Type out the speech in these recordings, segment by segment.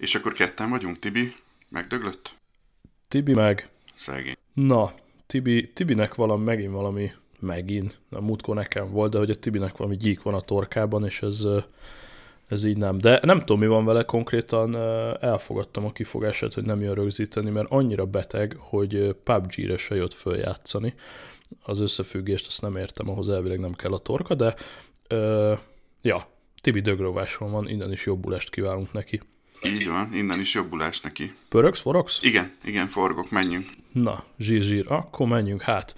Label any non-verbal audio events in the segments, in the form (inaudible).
És akkor ketten vagyunk, Tibi megdöglött? Tibi meg. Szegény. Na, Tibi, Tibinek valami, megint valami, megint, a múltkor nekem volt, de hogy a Tibinek valami gyík van a torkában, és ez, ez így nem. De nem tudom, mi van vele konkrétan, elfogadtam a kifogását, hogy nem jön rögzíteni, mert annyira beteg, hogy PUBG-re se jött följátszani. Az összefüggést azt nem értem, ahhoz elvileg nem kell a torka, de uh, ja, Tibi dögróváson van, innen is jobbulást kívánunk neki. Így van, innen is jobbulás neki. Pöröksz, forogsz? Igen, igen, forgok, menjünk. Na, zsír, zsír, akkor menjünk hát.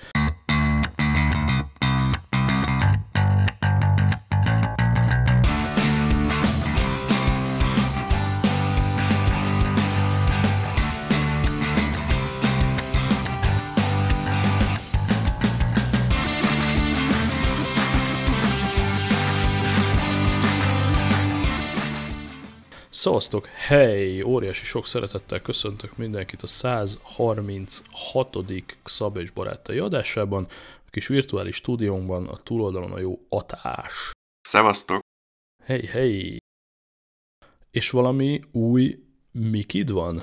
Szavaztok, hely! Óriási sok szeretettel köszöntök mindenkit a 136. Szab és Barátai adásában, a kis virtuális stúdiónkban, a túloldalon a jó Atás. Szevasztok! Hely, hely! És valami új mikid van?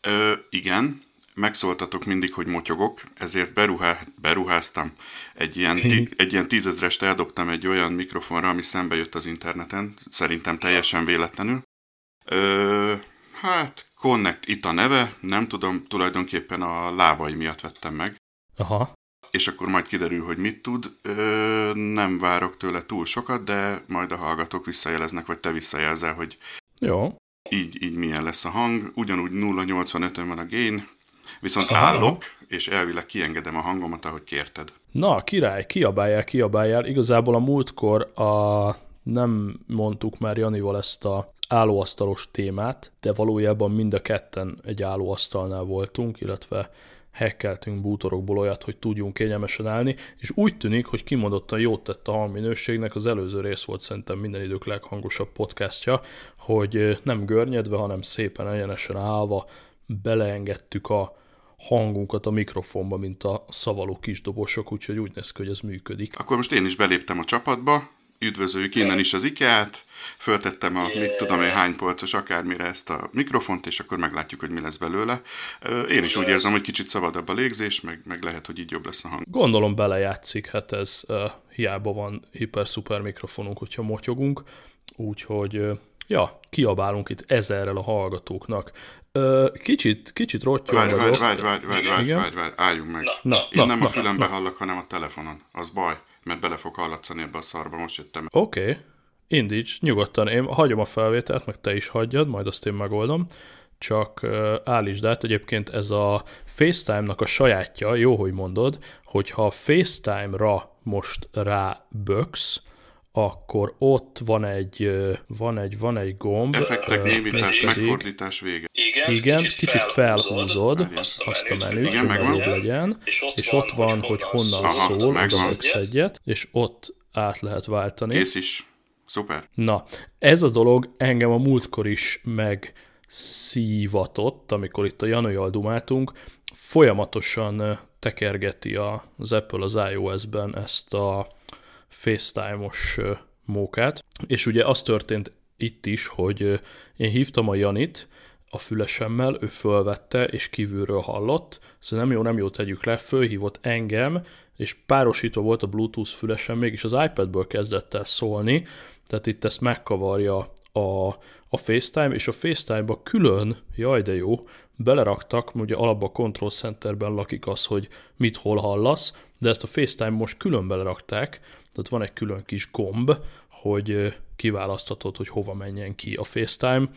Ö, igen, megszóltatok mindig, hogy motyogok, ezért beruhá, beruháztam. Egy ilyen, ti, (laughs) egy ilyen tízezrest eldobtam egy olyan mikrofonra, ami szembe jött az interneten, szerintem teljesen véletlenül. Ö, hát, Connect itt a neve, nem tudom, tulajdonképpen a lábai miatt vettem meg. Aha. És akkor majd kiderül, hogy mit tud. Ö, nem várok tőle túl sokat, de majd a hallgatók visszajeleznek, vagy te visszajelzel, hogy Jó. így, így milyen lesz a hang. Ugyanúgy 0.85-ön van a gain, viszont Aha. állok, és elvileg kiengedem a hangomat, ahogy kérted. Na, király, kiabáljál, kiabáljál. Igazából a múltkor a, nem mondtuk már Janival ezt a állóasztalos témát, de valójában mind a ketten egy állóasztalnál voltunk, illetve hekkeltünk bútorokból olyat, hogy tudjunk kényelmesen állni, és úgy tűnik, hogy kimondottan jót tett a hangminőségnek, az előző rész volt szerintem minden idők leghangosabb podcastja, hogy nem görnyedve, hanem szépen egyenesen állva beleengedtük a hangunkat a mikrofonba, mint a szavaló kisdobosok, úgyhogy úgy néz ki, hogy ez működik. Akkor most én is beléptem a csapatba, üdvözöljük innen is az IKEA-t, föltettem a mit tudom én hány polcos akármire ezt a mikrofont, és akkor meglátjuk, hogy mi lesz belőle. Én is úgy érzem, hogy kicsit szabadabb a légzés, meg, meg lehet, hogy így jobb lesz a hang. Gondolom belejátszik, hát ez uh, hiába van hiper-szuper mikrofonunk, hogyha motyogunk, úgyhogy uh, ja, kiabálunk itt ezerrel a hallgatóknak. Uh, kicsit, kicsit Várj, rottyolgadok. várj, várj, várj, várj, várj, várj, várj, álljunk meg. Na, Én na, nem na, a fülembe na. hallok, hanem a telefonon. Az baj, mert bele fog hallatszani ebbe a szarba, most jöttem. Oké, okay. indíts, nyugodtan. Én hagyom a felvételt, meg te is hagyjad, majd azt én megoldom. Csak uh, állítsd át, egyébként ez a FaceTime-nak a sajátja, jó, hogy mondod, hogyha a FaceTime-ra most ráböksz, akkor ott van egy, van egy, van egy gomb. Effektek, ö, némítás, megfordítás vége. Igen, kicsit felhúzod azt a menüt, Igen, hogy nagyobb legyen, és ott van, hogy honnan Aha, szól, megvan. oda egyet, és ott át lehet váltani. Kész is. Szuper. Na, ez a dolog engem a múltkor is megszívatott, amikor itt a Janojal dumáltunk, folyamatosan tekergeti a- az Apple az iOS-ben ezt a FaceTime-os mókát, és ugye az történt itt is, hogy én hívtam a Janit a fülesemmel, ő fölvette, és kívülről hallott, szóval nem jó, nem jó, tegyük le, fölhívott engem, és párosítva volt a Bluetooth fülesem, mégis az iPadből kezdett el szólni, tehát itt ezt megkavarja a, a FaceTime, és a FaceTime-ba külön, jaj de jó, beleraktak, ugye alapban a Control Centerben lakik az, hogy mit hol hallasz, de ezt a FaceTime most külön belerakták, tehát van egy külön kis gomb, hogy kiválaszthatod, hogy hova menjen ki a FaceTime.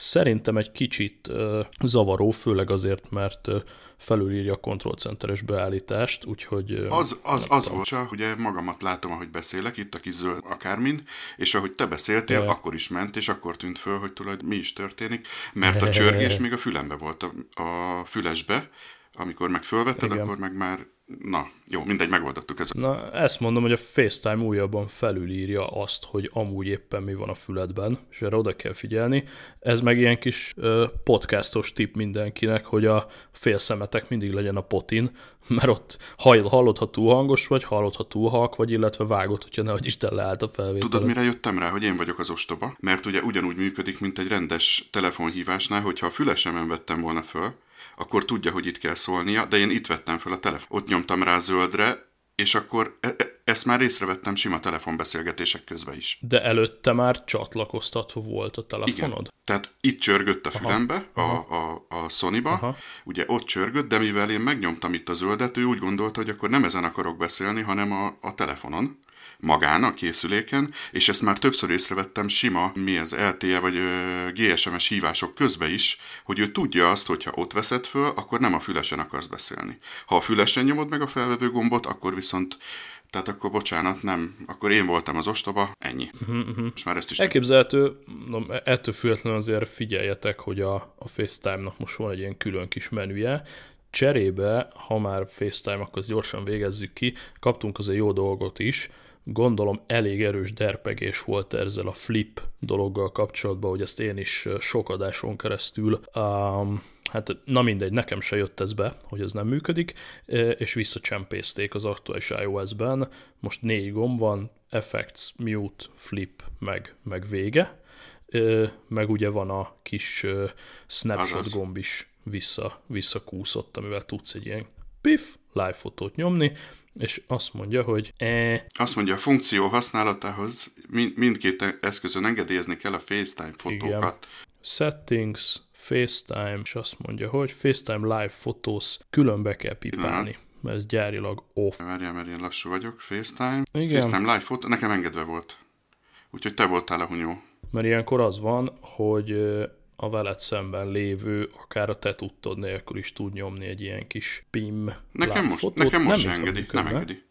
Szerintem egy kicsit ö, zavaró, főleg azért, mert ö, felülírja a Control Centeres beállítást, úgyhogy... ö, Az, az, az volt, csak ugye magamat látom, ahogy beszélek, itt a kis zöld akármind, és ahogy te beszéltél, Ja. akkor is ment, és akkor tűnt föl, hogy tulajdon mi is történik, mert a (laughs) csörgés még a fülembe volt, a, a fülesbe, amikor meg fölvetted, Igen. akkor meg már Na, jó, mindegy, megoldottuk ezt. Na, ezt mondom, hogy a FaceTime újabban felülírja azt, hogy amúgy éppen mi van a füledben, és erre oda kell figyelni. Ez meg ilyen kis ö, podcastos tip mindenkinek, hogy a félszemetek mindig legyen a potin, (laughs) mert ott hallod, ha túl hangos vagy, hallod, ha túl halk vagy, illetve vágod, hogyha nehogy Isten leállt a felvétel. Tudod, mire jöttem rá, hogy én vagyok az ostoba? Mert ugye ugyanúgy működik, mint egy rendes telefonhívásnál, hogyha a fülesemen vettem volna föl, akkor tudja, hogy itt kell szólnia, de én itt vettem fel a telefon. Ott nyomtam rá zöldre, és akkor e- e- ezt már észrevettem sima telefonbeszélgetések közben is. De előtte már csatlakoztatva volt a telefonod? Igen. Tehát itt csörgött a fülembe, aha, a, a, a Sony-ba, aha. ugye ott csörgött, de mivel én megnyomtam itt a zöldet, ő úgy gondolta, hogy akkor nem ezen akarok beszélni, hanem a, a telefonon magán, a készüléken, és ezt már többször észrevettem sima, mi az LTE vagy GSMS hívások közben is, hogy ő tudja azt, hogy ha ott veszed föl, akkor nem a fülesen akarsz beszélni. Ha a fülesen nyomod meg a felvevő gombot, akkor viszont tehát akkor bocsánat, nem, akkor én voltam az ostoba, ennyi. Uh-huh, uh-huh. Most már ezt is Elképzelhető, no, ettől függetlenül azért figyeljetek, hogy a, a FaceTime-nak most van egy ilyen külön kis menüje, cserébe, ha már FaceTime, akkor gyorsan végezzük ki, kaptunk azért jó dolgot is, gondolom elég erős derpegés volt ezzel a flip dologgal kapcsolatban, hogy ezt én is sok adáson keresztül, um, hát na mindegy, nekem se jött ez be, hogy ez nem működik, és visszacsempészték az aktuális iOS-ben, most négy gomb van, Effects, Mute, Flip, meg, meg vége, meg ugye van a kis snapshot gomb is vissza, visszakúszott, amivel tudsz egy ilyen pif, live fotót nyomni, és azt mondja, hogy e... Azt mondja, a funkció használatához mind, mindkét eszközön engedélyezni kell a FaceTime fotókat. Igen. Settings, FaceTime, és azt mondja, hogy FaceTime Live Photos külön be kell pipálni. Mert ez gyárilag off. Várjál, mert én lassú vagyok. FaceTime. Igen. FaceTime Live Photo, nekem engedve volt. Úgyhogy te voltál a hunyó. Mert ilyenkor az van, hogy a veled szemben lévő, akár a te tudtod nélkül is tud nyomni egy ilyen kis PIM Nekem most, nekem most nem engedi, (laughs) nem engedi.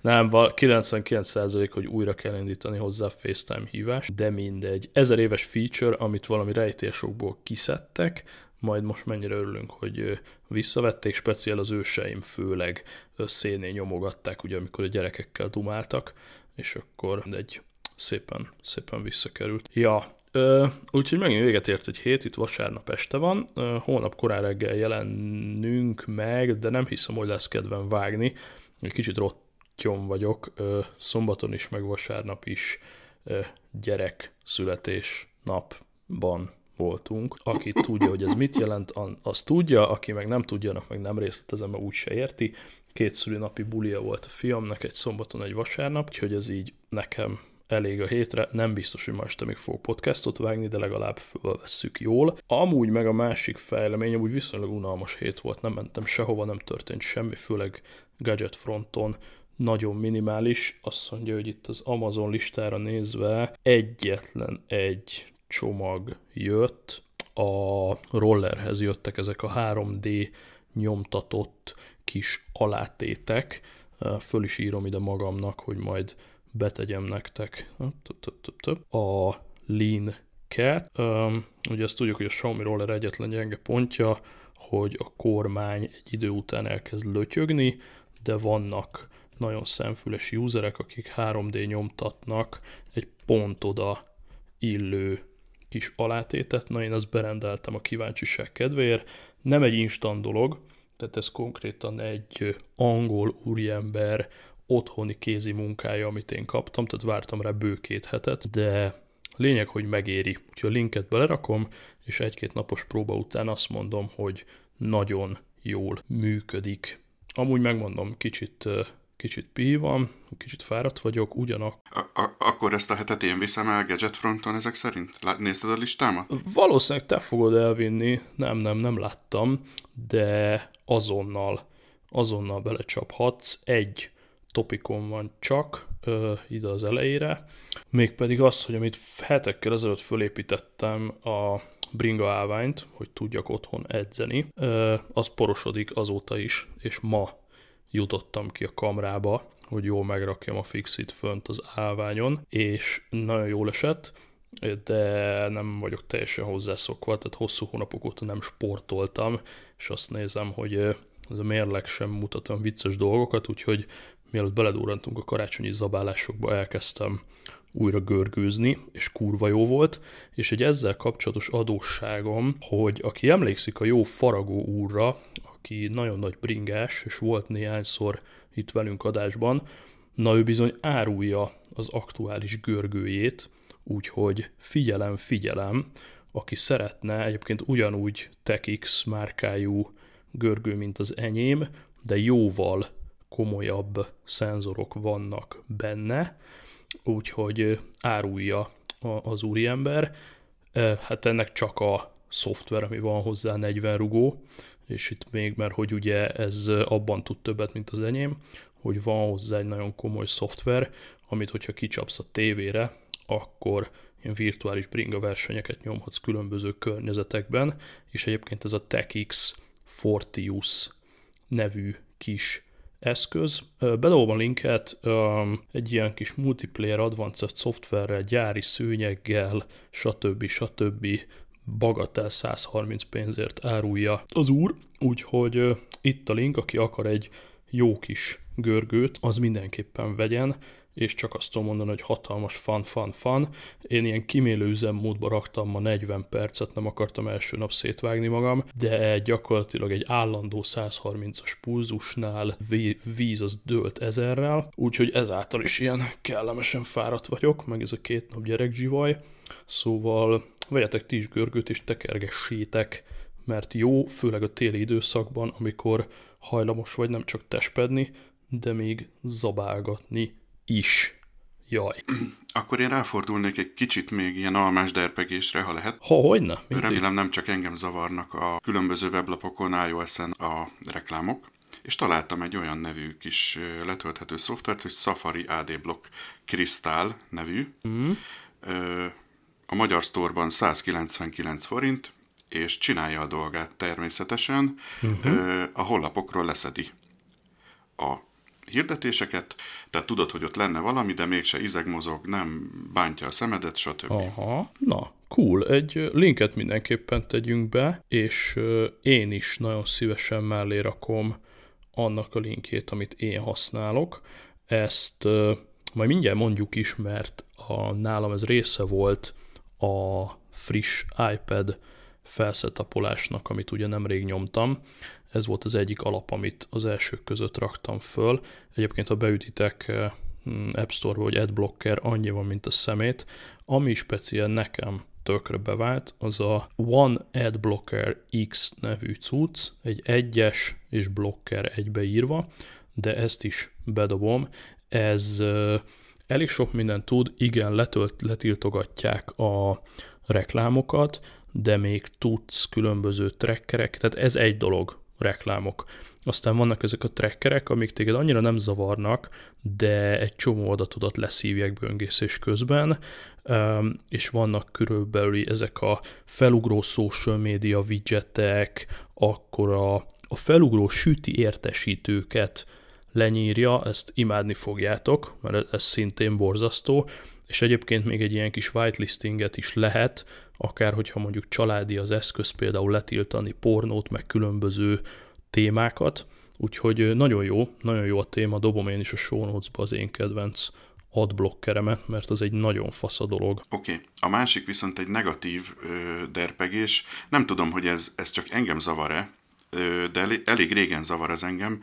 nem, 99% hogy újra kell indítani hozzá FaceTime hívás, de mindegy. Ezer éves feature, amit valami rejtésokból kiszedtek, majd most mennyire örülünk, hogy visszavették, speciál az őseim főleg széné nyomogatták, ugye amikor a gyerekekkel dumáltak, és akkor egy szépen, szépen visszakerült. Ja, úgyhogy megint véget ért egy hét, itt vasárnap este van, holnap korán reggel jelennünk meg, de nem hiszem, hogy lesz kedvem vágni, egy kicsit rottyom vagyok, szombaton is, meg vasárnap is gyerek születés napban voltunk. Aki tudja, hogy ez mit jelent, az tudja, aki meg nem tudja, annak meg nem részletezem, mert úgy se érti. Két szülinapi bulia volt a fiamnak, egy szombaton, egy vasárnap, úgyhogy ez így nekem elég a hétre, nem biztos, hogy ma este még fog podcastot vágni, de legalább fölvesszük jól. Amúgy meg a másik fejlemény, amúgy viszonylag unalmas hét volt, nem mentem sehova, nem történt semmi, főleg gadget fronton nagyon minimális. Azt mondja, hogy itt az Amazon listára nézve egyetlen egy csomag jött, a rollerhez jöttek ezek a 3D nyomtatott kis alátétek, föl is írom ide magamnak, hogy majd betegyem nektek a Lean Cat. Ugye azt tudjuk, hogy a Xiaomi Roller egyetlen gyenge pontja, hogy a kormány egy idő után elkezd lötyögni, de vannak nagyon szemfüles userek, akik 3D nyomtatnak egy pont oda illő kis alátétet. Na én azt berendeltem a kíváncsiság kedvéért. Nem egy instant dolog, tehát ez konkrétan egy angol úriember otthoni kézi munkája, amit én kaptam, tehát vártam rá bő két hetet, de lényeg, hogy megéri. Úgyhogy a linket belerakom, és egy-két napos próba után azt mondom, hogy nagyon jól működik. Amúgy megmondom, kicsit kicsit pihi van, kicsit fáradt vagyok, ugyanak. A- akkor ezt a hetet én viszem el Gadget Fronton ezek szerint? Nézted a listámat? Valószínűleg te fogod elvinni, nem, nem, nem láttam, de azonnal, azonnal belecsaphatsz. Egy topikon van csak ö, ide az elejére, mégpedig az, hogy amit hetekkel ezelőtt fölépítettem a bringa állványt, hogy tudjak otthon edzeni, ö, az porosodik azóta is, és ma jutottam ki a kamrába, hogy jól megrakjam a fixit fönt az állványon, és nagyon jól esett, de nem vagyok teljesen hozzászokva, tehát hosszú hónapok óta nem sportoltam, és azt nézem, hogy ez a mérleg sem mutat olyan vicces dolgokat, úgyhogy mielőtt beledórantunk a karácsonyi zabálásokba, elkezdtem újra görgőzni, és kurva jó volt, és egy ezzel kapcsolatos adósságom, hogy aki emlékszik a jó Faragó úrra, aki nagyon nagy bringás, és volt néhányszor itt velünk adásban, na ő bizony árulja az aktuális görgőjét, úgyhogy figyelem, figyelem, aki szeretne, egyébként ugyanúgy TechX márkájú görgő, mint az enyém, de jóval komolyabb szenzorok vannak benne, úgyhogy árulja az úriember. Hát ennek csak a szoftver, ami van hozzá 40 rugó, és itt még, mert hogy ugye ez abban tud többet, mint az enyém, hogy van hozzá egy nagyon komoly szoftver, amit hogyha kicsapsz a tévére, akkor ilyen virtuális bringa versenyeket nyomhatsz különböző környezetekben, és egyébként ez a TechX Fortius nevű kis eszköz. Bedobom a linket, egy ilyen kis multiplayer advanced szoftverrel, gyári szőnyeggel, stb. stb. bagatel 130 pénzért árulja az úr, úgyhogy itt a link, aki akar egy jó kis görgőt, az mindenképpen vegyen, és csak azt tudom mondani, hogy hatalmas fan, fan, fan. Én ilyen kimélő üzemmódba raktam ma 40 percet, nem akartam első nap szétvágni magam, de gyakorlatilag egy állandó 130-as pulzusnál víz az dőlt ezerrel, úgyhogy ezáltal is ilyen kellemesen fáradt vagyok, meg ez a két nap gyerek zsivaj, szóval vegyetek ti is görgőt és tekergessétek, mert jó, főleg a téli időszakban, amikor hajlamos vagy nem csak testpedni, de még zabálgatni is. Jaj. Akkor én ráfordulnék egy kicsit még ilyen almás derpegésre, ha lehet. Ha, hogyne. Mindig. Remélem nem csak engem zavarnak a különböző weblapokon, iOS-en a reklámok. És találtam egy olyan nevű kis letölthető szoftvert, hogy Safari AD Block Crystal nevű. Mm. A magyar sztorban 199 forint, és csinálja a dolgát természetesen. Uh-huh. A hollapokról leszedi a hirdetéseket, tehát tudod, hogy ott lenne valami, de mégse izeg mozog, nem bántja a szemedet, stb. Aha, na, cool. Egy linket mindenképpen tegyünk be, és én is nagyon szívesen mellé rakom annak a linkjét, amit én használok. Ezt majd mindjárt mondjuk is, mert a, nálam ez része volt a friss iPad felszetapolásnak, amit ugye nemrég nyomtam. Ez volt az egyik alap, amit az elsők között raktam föl. Egyébként, ha beütitek eh, mm, App Store-ba, hogy AdBlocker, annyi van, mint a szemét. Ami speciál nekem tökre bevált, az a One AdBlocker X nevű cucc, egy egyes és blocker egybeírva, de ezt is bedobom. Ez uh, elég sok mindent tud, igen, letölt, letiltogatják a reklámokat, de még tudsz különböző trackerek, tehát ez egy dolog, reklámok. Aztán vannak ezek a trackerek, amik téged annyira nem zavarnak, de egy csomó adatodat leszívják böngészés közben, és vannak körülbelül ezek a felugró social media widgetek, akkor a, a felugró süti értesítőket lenyírja, ezt imádni fogjátok, mert ez szintén borzasztó, és egyébként még egy ilyen kis whitelistinget is lehet, akár hogyha mondjuk családi az eszköz, például letiltani pornót, meg különböző témákat, úgyhogy nagyon jó, nagyon jó a téma, dobom én is a show notes-ba az én kedvenc adblockeremet, mert az egy nagyon fasz a dolog. Oké, okay. a másik viszont egy negatív ö, derpegés, nem tudom, hogy ez, ez csak engem zavar-e, de elég, régen zavar ez engem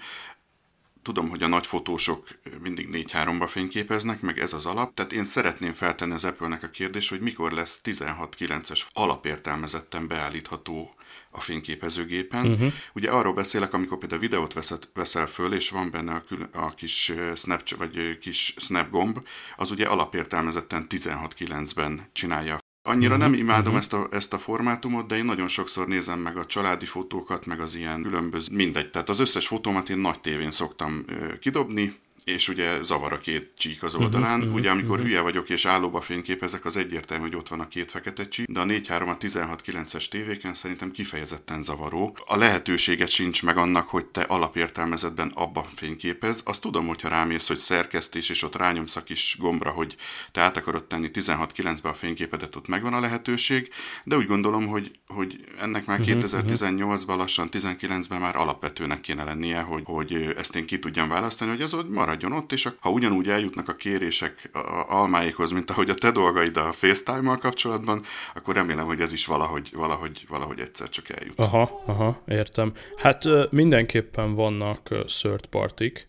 tudom, hogy a nagy fotósok mindig 4-3-ba fényképeznek, meg ez az alap, tehát én szeretném feltenni az Apple-nek a kérdést, hogy mikor lesz 16-9-es alapértelmezetten beállítható a fényképezőgépen. Uh-huh. Ugye arról beszélek, amikor például videót veszed, veszel föl, és van benne a, kül, a kis snap, vagy kis snap gomb, az ugye alapértelmezetten 16-9-ben csinálja Annyira nem mhm, imádom uh-huh. ezt, a, ezt a formátumot, de én nagyon sokszor nézem meg a családi fotókat, meg az ilyen különböző, mindegy. Tehát az összes fotómat én nagy tévén szoktam ö, kidobni, és ugye zavar a két csík az oldalán. Uh-huh, ugye amikor uh-huh. hülye vagyok és állóba fényképezek, az egyértelmű, hogy ott van a két fekete csík, de a 4-3 a 16-9-es tévéken szerintem kifejezetten zavaró. A lehetőséget sincs meg annak, hogy te alapértelmezetben abban fényképez. Azt tudom, hogyha rámész, hogy szerkesztés, és ott rányomsz a kis gombra, hogy te át akarod tenni 16-9-be a fényképedet, ott megvan a lehetőség, de úgy gondolom, hogy, hogy ennek már uh-huh, 2018-ban, lassan 19-ben már alapvetőnek kéne lennie, hogy, hogy ezt én ki tudjam választani, hogy az ott maradjon ott, és ha ugyanúgy eljutnak a kérések a almáikhoz, mint ahogy a te dolgaid a FaceTime-mal kapcsolatban, akkor remélem, hogy ez is valahogy, valahogy, valahogy egyszer csak eljut. Aha, aha, értem. Hát mindenképpen vannak third partik,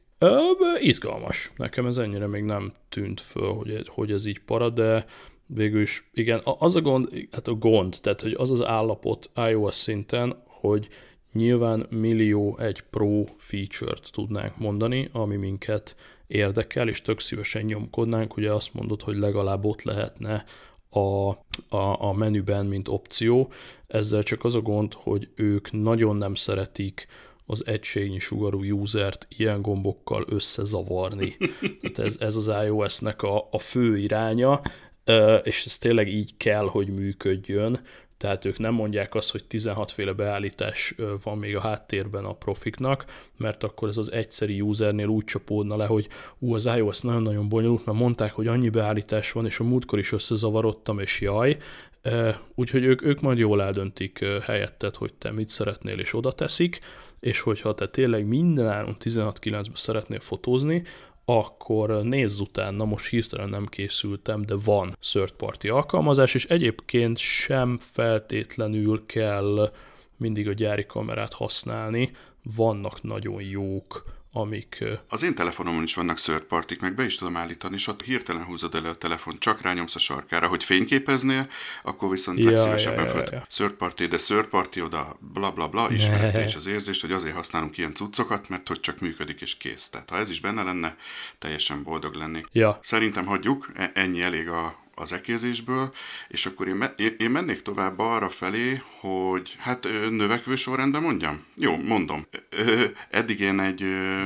izgalmas. Nekem ez ennyire még nem tűnt föl, hogy, hogy ez így para, de végül is, igen, az a gond, hát a gond, tehát hogy az az állapot iOS szinten, hogy nyilván millió egy pro feature-t tudnánk mondani, ami minket érdekel, és tök szívesen nyomkodnánk, ugye azt mondod, hogy legalább ott lehetne a, a, a menüben, mint opció. Ezzel csak az a gond, hogy ők nagyon nem szeretik az egységnyi sugarú usert ilyen gombokkal összezavarni. Tehát ez, ez az iOS-nek a, a fő iránya, és ez tényleg így kell, hogy működjön, tehát ők nem mondják azt, hogy 16 féle beállítás van még a háttérben a profiknak, mert akkor ez az egyszeri usernél úgy csapódna le, hogy ú, az iOS nagyon-nagyon bonyolult, mert mondták, hogy annyi beállítás van, és a múltkor is összezavarodtam, és jaj, úgyhogy ők, ők majd jól eldöntik helyetted, hogy te mit szeretnél, és oda teszik, és hogyha te tényleg minden áron 16.9-ben szeretnél fotózni, akkor nézz utána, most hirtelen nem készültem, de van third party alkalmazás, és egyébként sem feltétlenül kell mindig a gyári kamerát használni, vannak nagyon jók amik... Az én telefonomon is vannak third partik, meg be is tudom állítani, és ott hirtelen húzod elő a telefon, csak rányomsz a sarkára, hogy fényképeznél, akkor viszont ja, legszívesebben ja, ja, ja. third party, de third party oda bla bla bla, ismerete és az érzést, hogy azért használunk ilyen cuccokat, mert hogy csak működik és kész. Tehát ha ez is benne lenne, teljesen boldog lennék. Ja. Szerintem hagyjuk, e- ennyi elég a, az ekézésből, és akkor én, me- én mennék tovább arra felé, hogy hát növekvő sorrendben mondjam? Jó, mondom. Eddig én egy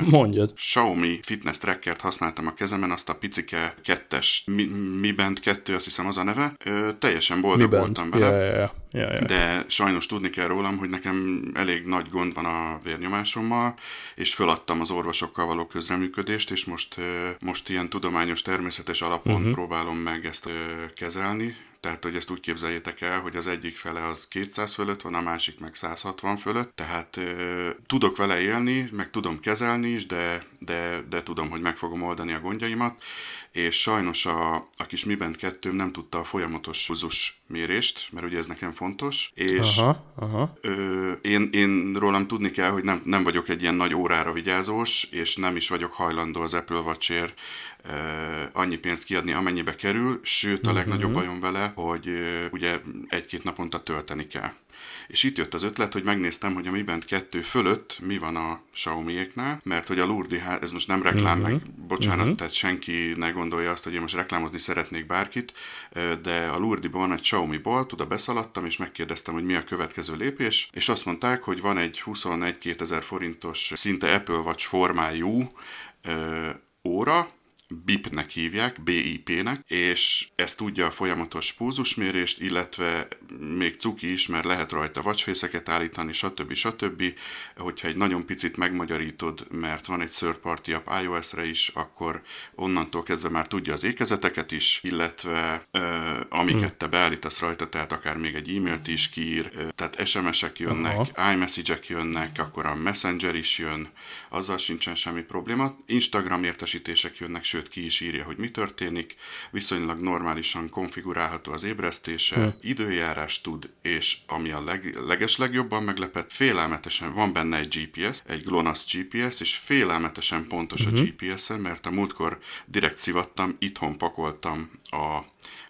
Mondjad. Xiaomi fitness trackert használtam a kezemen, azt a picike kettes, Mi, Mi Band 2, azt hiszem az a neve. Teljesen boldog Mi voltam vele. Ja, ja, ja. Ja, ja. De sajnos tudni kell rólam, hogy nekem elég nagy gond van a vérnyomásommal, és föladtam az orvosokkal való közreműködést, és most, most ilyen tudományos, természetes alapon uh-huh. próbálom meg ezt kezelni, tehát, hogy ezt úgy képzeljétek el, hogy az egyik fele az 200 fölött van, a másik meg 160 fölött, tehát ö, tudok vele élni, meg tudom kezelni is, de, de, de tudom, hogy meg fogom oldani a gondjaimat, és sajnos a, a kis Mi Band 2 nem tudta a folyamatos húzus mérést, mert ugye ez nekem fontos, és aha, aha. Ö, én, én rólam tudni kell, hogy nem, nem vagyok egy ilyen nagy órára vigyázós, és nem is vagyok hajlandó az Apple watch annyi pénzt kiadni, amennyibe kerül, sőt a mhm. legnagyobb bajom vele, hogy ugye egy-két naponta tölteni kell. És itt jött az ötlet, hogy megnéztem, hogy a Mi Band 2 fölött mi van a Xiaomi-éknál, mert hogy a Lurdi, ez most nem reklám, uh-huh. meg bocsánat, uh-huh. tehát senki ne gondolja azt, hogy én most reklámozni szeretnék bárkit, de a Lurdiban van egy Xiaomi bolt, oda beszaladtam, és megkérdeztem, hogy mi a következő lépés, és azt mondták, hogy van egy 21-2000 forintos, szinte Apple Watch formájú óra, BIP-nek hívják, BIP-nek, és ez tudja a folyamatos pulzusmérést, illetve még cuki is, mert lehet rajta vacsfészeket állítani, stb. stb. Hogyha egy nagyon picit megmagyarítod, mert van egy third party app iOS-re is, akkor onnantól kezdve már tudja az ékezeteket is, illetve uh, amiket te beállítasz rajta, tehát akár még egy e-mailt is kiír, uh, tehát SMS-ek jönnek, Aha. iMessage-ek jönnek, akkor a Messenger is jön, azzal sincsen semmi probléma. Instagram értesítések jönnek, sőt ki is írja, hogy mi történik, viszonylag normálisan konfigurálható az ébresztése, hmm. időjárás tud, és ami a leg, leges legjobban meglepett, félelmetesen van benne egy GPS, egy GLONASS GPS, és félelmetesen pontos hmm. a GPS-en, mert a múltkor direkt szivattam, itthon pakoltam a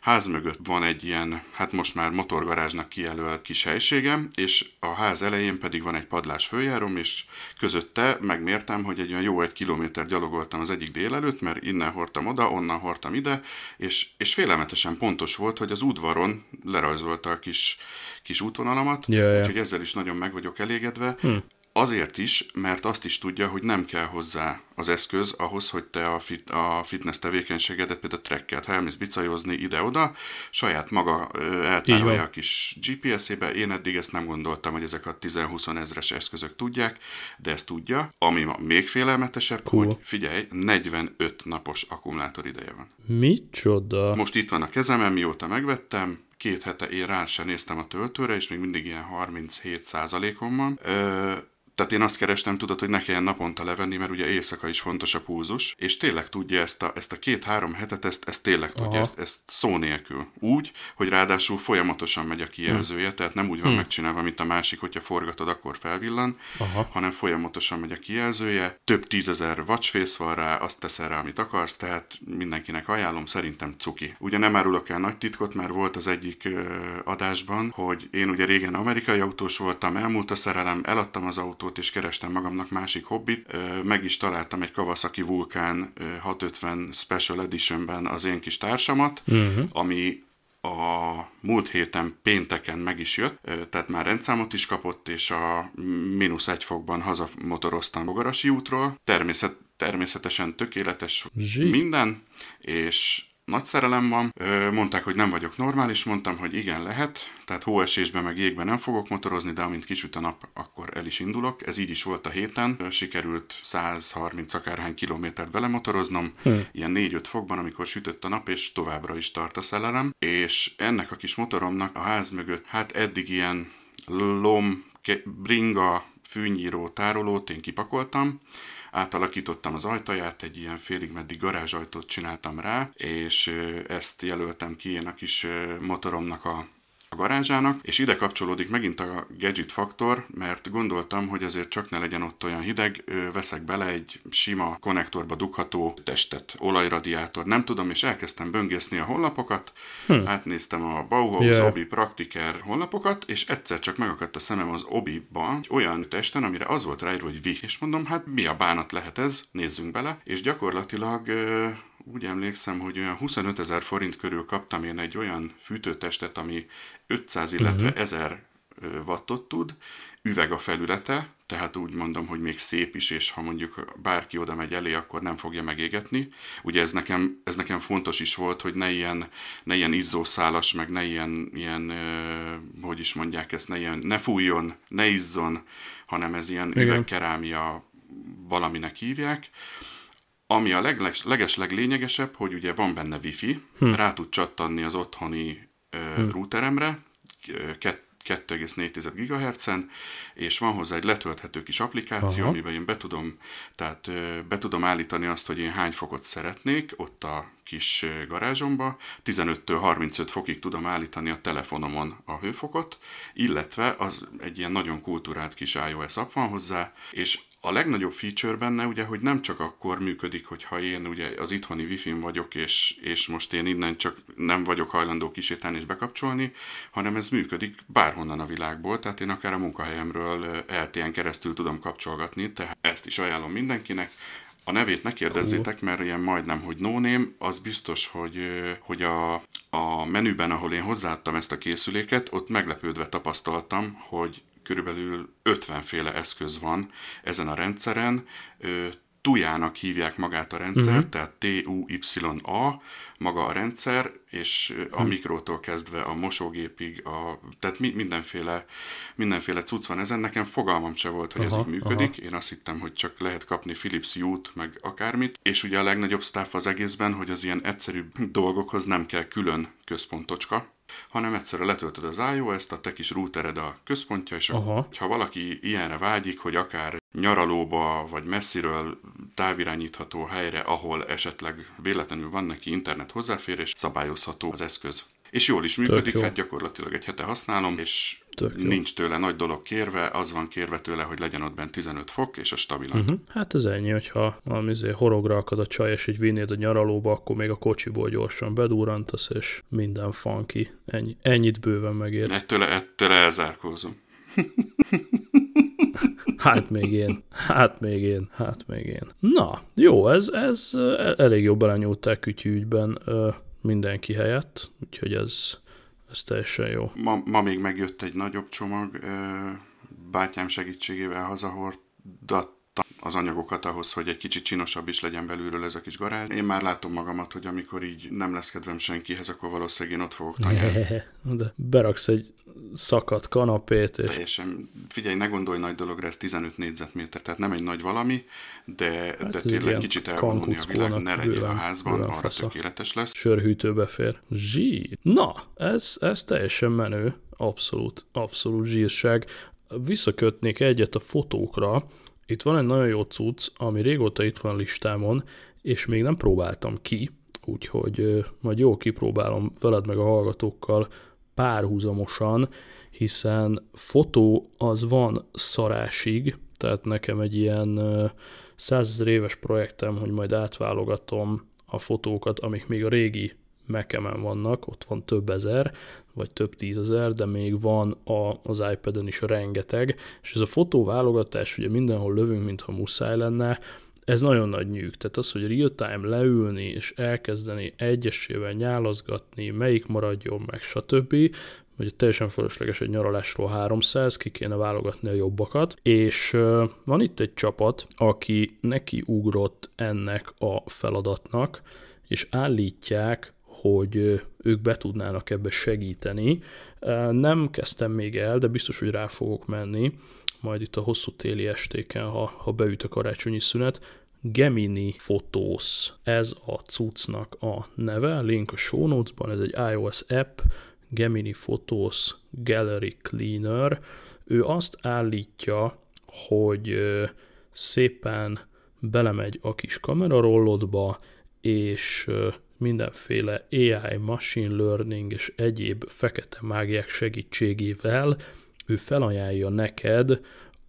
ház mögött van egy ilyen, hát most már motorgarázsnak kijelölt kis helységem, és a ház elején pedig van egy padlás följárom, és közötte megmértem, hogy egy olyan jó egy kilométer gyalogoltam az egyik délelőtt, mert innen hordtam oda, onnan hordtam ide, és, és félelmetesen pontos volt, hogy az udvaron lerajzolta a kis, kis útvonalamat, ja, ja. úgyhogy ezzel is nagyon meg vagyok elégedve. Hm Azért is, mert azt is tudja, hogy nem kell hozzá az eszköz ahhoz, hogy te a, fit, a fitness tevékenységedet, például a tracket, ha elmész bicajozni ide-oda, saját maga eltárolja a kis GPS-ébe. Én eddig ezt nem gondoltam, hogy ezek a 10-20 ezres eszközök tudják, de ezt tudja. Ami ma még félelmetesebb, cool. hogy figyelj, 45 napos akkumulátor ideje van. Micsoda? Most itt van a kezemen, mióta megvettem, két hete én rá sem néztem a töltőre, és még mindig ilyen 37 on van. Ö, tehát én azt kerestem, tudod, hogy ne kelljen naponta levenni, mert ugye éjszaka is fontos a púzus, és tényleg tudja ezt a, ezt a két-három hetet, ezt, ezt tényleg Aha. tudja, ezt, ezt szó nélkül. Úgy, hogy ráadásul folyamatosan megy a kijelzője, hmm. tehát nem úgy van hmm. megcsinálva, mint a másik, hogyha forgatod, akkor felvillan, Aha. hanem folyamatosan megy a kijelzője. Több tízezer watchface van rá, azt teszel rá, amit akarsz, tehát mindenkinek ajánlom, szerintem cuki. Ugye nem árulok el nagy titkot, mert volt az egyik ö, adásban, hogy én ugye régen amerikai autós voltam, elmúlt a szerelem, eladtam az autót, autót, és kerestem magamnak másik hobbit. Meg is találtam egy Kawasaki Vulkán 650 Special Editionben az én kis társamat, uh-huh. ami a múlt héten pénteken meg is jött, tehát már rendszámot is kapott, és a mínusz egy fokban hazamotoroztam Bogarasi útról. Természet, természetesen tökéletes Zsí. minden, és nagy szerelem van. Mondták, hogy nem vagyok normális, mondtam, hogy igen, lehet, tehát hóesésben meg jégben nem fogok motorozni, de amint kisüt a nap, akkor el is indulok. Ez így is volt a héten. Sikerült 130 akárhány kilométert belemotoroznom, hm. ilyen 4-5 fokban, amikor sütött a nap, és továbbra is tart a szelelem. És ennek a kis motoromnak a ház mögött, hát eddig ilyen lom, bringa, fűnyíró tárolót én kipakoltam, átalakítottam az ajtaját, egy ilyen félig meddig garázsajtót csináltam rá, és ezt jelöltem ki én a kis motoromnak a a garázsának, és ide kapcsolódik megint a gadget faktor, mert gondoltam, hogy azért csak ne legyen ott olyan hideg, veszek bele egy sima konnektorba dugható testet, olajradiátor, nem tudom, és elkezdtem böngészni a honlapokat, hm. átnéztem a Bauhaus, yeah. Obi, Praktiker honlapokat, és egyszer csak megakadt a szemem az Obi-ba olyan testen, amire az volt ráírva, hogy Wi. És mondom, hát mi a bánat lehet ez, nézzünk bele, és gyakorlatilag úgy emlékszem, hogy olyan 25 ezer forint körül kaptam én egy olyan fűtőtestet, ami 500, illetve uh-huh. 1000 wattot tud, üveg a felülete, tehát úgy mondom, hogy még szép is, és ha mondjuk bárki oda megy elé, akkor nem fogja megégetni. Ugye ez nekem, ez nekem fontos is volt, hogy ne ilyen, ne ilyen izzószálas, meg ne ilyen, ilyen hogy is mondják ezt, ne, ilyen, ne fújjon, ne izzon, hanem ez ilyen üvegkerámia valaminek hívják. Ami a leges, leges leglényegesebb, hogy ugye van benne wifi, hm. rá tud csattanni az otthoni hm. routeremre, 2,4 GHz-en, és van hozzá egy letölthető kis applikáció, Aha. amiben én be tudom, tehát be tudom állítani azt, hogy én hány fokot szeretnék ott a kis garázsomba, 15-től 35 fokig tudom állítani a telefonomon a hőfokot, illetve az egy ilyen nagyon kultúrált kis iOS app van hozzá, és a legnagyobb feature benne ugye, hogy nem csak akkor működik, hogyha én ugye az itthoni wifi-n vagyok, és, és most én innen csak nem vagyok hajlandó kisétálni és bekapcsolni, hanem ez működik bárhonnan a világból, tehát én akár a munkahelyemről LTN keresztül tudom kapcsolgatni, tehát ezt is ajánlom mindenkinek. A nevét ne kérdezzétek, mert ilyen majdnem, hogy no name, az biztos, hogy, hogy a, a menüben, ahol én hozzáadtam ezt a készüléket, ott meglepődve tapasztaltam, hogy körülbelül 50 féle eszköz van ezen a rendszeren, Tujának hívják magát a rendszer, uh-huh. tehát T-U-Y-A, maga a rendszer, és a hm. mikrótól kezdve a mosógépig, a, tehát mi, mindenféle, mindenféle cucc van ezen. Nekem fogalmam se volt, hogy aha, ez így működik. Aha. Én azt hittem, hogy csak lehet kapni Philips Hue-t, meg akármit. És ugye a legnagyobb sztáf az egészben, hogy az ilyen egyszerű dolgokhoz nem kell külön központocska, hanem egyszerűen letöltöd az iOS-t, a te kis routered a központja, és Aha. ha valaki ilyenre vágyik, hogy akár nyaralóba, vagy messziről távirányítható helyre, ahol esetleg véletlenül van neki internet hozzáférés, szabályozható az eszköz. És jól is működik, hát gyakorlatilag egy hete használom, és nincs tőle nagy dolog kérve, az van kérve tőle, hogy legyen ott bent 15 fok, és a stabilan. Uh-huh. Hát ez ennyi, hogyha amizé horogra akad a csaj, és így vinnéd a nyaralóba, akkor még a kocsiból gyorsan bedúrantasz, és minden funky. Ennyi, ennyit bőven megér. Ettől, ettől elzárkózom. (laughs) Hát még én, hát még én, hát még én. Na, jó, ez, ez elég jó belenyúlták kütyűügyben mindenki helyett, úgyhogy ez, ez teljesen jó. Ma, ma még megjött egy nagyobb csomag, bátyám segítségével hazahordott az anyagokat ahhoz, hogy egy kicsit csinosabb is legyen belülről ez a kis garázs. Én már látom magamat, hogy amikor így nem lesz kedvem senkihez, akkor valószínűleg én ott fogok tanyázni. (laughs) De beraksz egy szakadt kanapét. És... Teljesen, figyelj, ne gondolj nagy dologra, ez 15 négyzetméter, tehát nem egy nagy valami, de, hát de tényleg kicsit elvonulni a világ, ne legyél a házban, arra fasza. tökéletes lesz. Sörhűtőbe fér. Zsí. Na, ez, ez teljesen menő. Abszolút, abszolút zsírság. Visszakötnék egyet a fotókra, itt van egy nagyon jó cucc, ami régóta itt van a listámon, és még nem próbáltam ki, úgyhogy majd jó kipróbálom veled meg a hallgatókkal párhuzamosan, hiszen fotó az van szarásig, tehát nekem egy ilyen százezer éves projektem, hogy majd átválogatom a fotókat, amik még a régi Mac-emen vannak, ott van több ezer, vagy több tízezer, de még van a, az iPad-en is rengeteg, és ez a fotóválogatás, ugye mindenhol lövünk, mintha muszáj lenne, ez nagyon nagy nyűg. Tehát az, hogy real-time leülni és elkezdeni egyesével nyálazgatni, melyik maradjon meg, stb., vagy teljesen fölösleges egy nyaralásról 300, ki kéne válogatni a jobbakat, és van itt egy csapat, aki neki ugrott ennek a feladatnak, és állítják hogy ők be tudnának ebbe segíteni. Nem kezdtem még el, de biztos, hogy rá fogok menni, majd itt a hosszú téli estéken, ha, ha beüt a karácsonyi szünet, Gemini Photos, ez a cuccnak a neve, link a show notes-ban, ez egy iOS app, Gemini Photos Gallery Cleaner. Ő azt állítja, hogy szépen belemegy a kis kamerarollodba, és mindenféle AI, machine learning és egyéb fekete mágiák segítségével ő felajánlja neked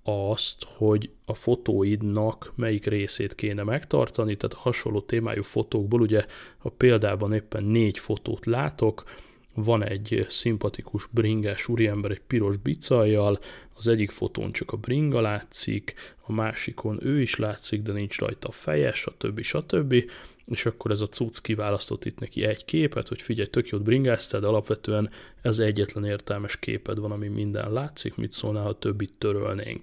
azt, hogy a fotóidnak melyik részét kéne megtartani, tehát hasonló témájú fotókból, ugye a példában éppen négy fotót látok, van egy szimpatikus bringás úriember egy piros bicajjal, az egyik fotón csak a bringa látszik, a másikon ő is látszik, de nincs rajta a feje, stb. stb és akkor ez a cucc kiválasztott itt neki egy képet, hogy figyelj, tök jót bringáztál, de alapvetően ez egyetlen értelmes képed van, ami minden látszik, mit szólnál, ha többit törölnénk.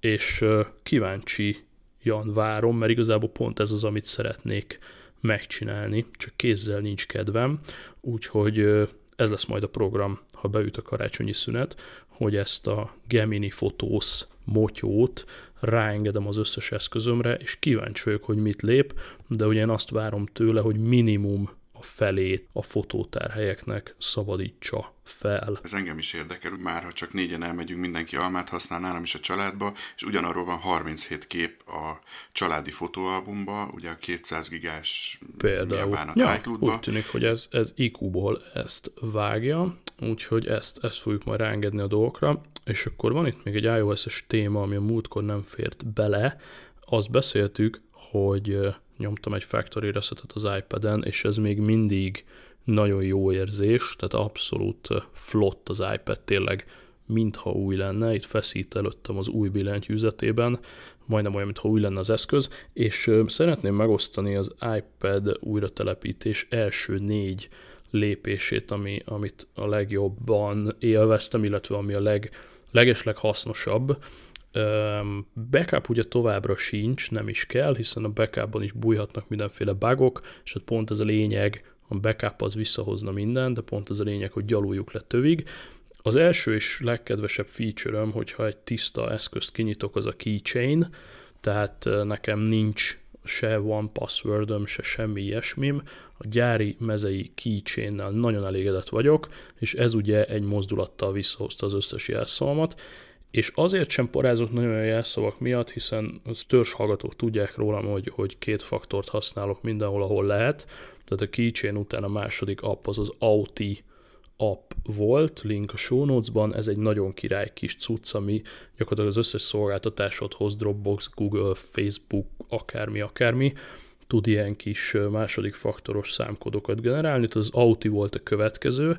És kíváncsi Jan várom, mert igazából pont ez az, amit szeretnék megcsinálni, csak kézzel nincs kedvem, úgyhogy ez lesz majd a program, ha beüt a karácsonyi szünet, hogy ezt a Gemini Photos motyót ráengedem az összes eszközömre, és kíváncsi vagyok, hogy mit lép, de ugye én azt várom tőle, hogy minimum a felét a fotótárhelyeknek szabadítsa fel. Ez engem is érdekel, már ha csak négyen elmegyünk, mindenki almát használ nálam is a családba, és ugyanarról van 37 kép a családi fotóalbumba, ugye a 200 gigás Például. a ja, úgy tűnik, hogy ez, ez IQ-ból ezt vágja, úgyhogy ezt, ezt fogjuk majd ráengedni a dolgokra, és akkor van itt még egy iOS-es téma, ami a múltkor nem fért bele, azt beszéltük, hogy nyomtam egy factory resetet az iPad-en, és ez még mindig nagyon jó érzés, tehát abszolút flott az iPad, tényleg mintha új lenne, itt feszít előttem az új billentyűzetében, majdnem olyan, mintha új lenne az eszköz, és szeretném megosztani az iPad újratelepítés első négy lépését, ami, amit a legjobban élveztem, illetve ami a leg, legesleg hasznosabb, Backup ugye továbbra sincs, nem is kell, hiszen a backupban is bújhatnak mindenféle bugok, és ott pont ez a lényeg, a backup az visszahozna mindent, de pont ez a lényeg, hogy gyaluljuk le tövig. Az első és legkedvesebb feature hogyha egy tiszta eszközt kinyitok, az a keychain, tehát nekem nincs se van passwordöm, se semmi ilyesmim. A gyári mezei keychain nagyon elégedett vagyok, és ez ugye egy mozdulattal visszahozta az összes jelszavamat, és azért sem parázott nagyon a jelszavak miatt, hiszen az hallgatók tudják rólam, hogy, hogy két faktort használok mindenhol, ahol lehet. Tehát a keychain után a második app az az Auti app volt, link a show notes-ban, ez egy nagyon király kis cucc, ami gyakorlatilag az összes szolgáltatásodhoz, Dropbox, Google, Facebook, akármi, akármi, tud ilyen kis második faktoros számkódokat generálni, tehát az Auti volt a következő,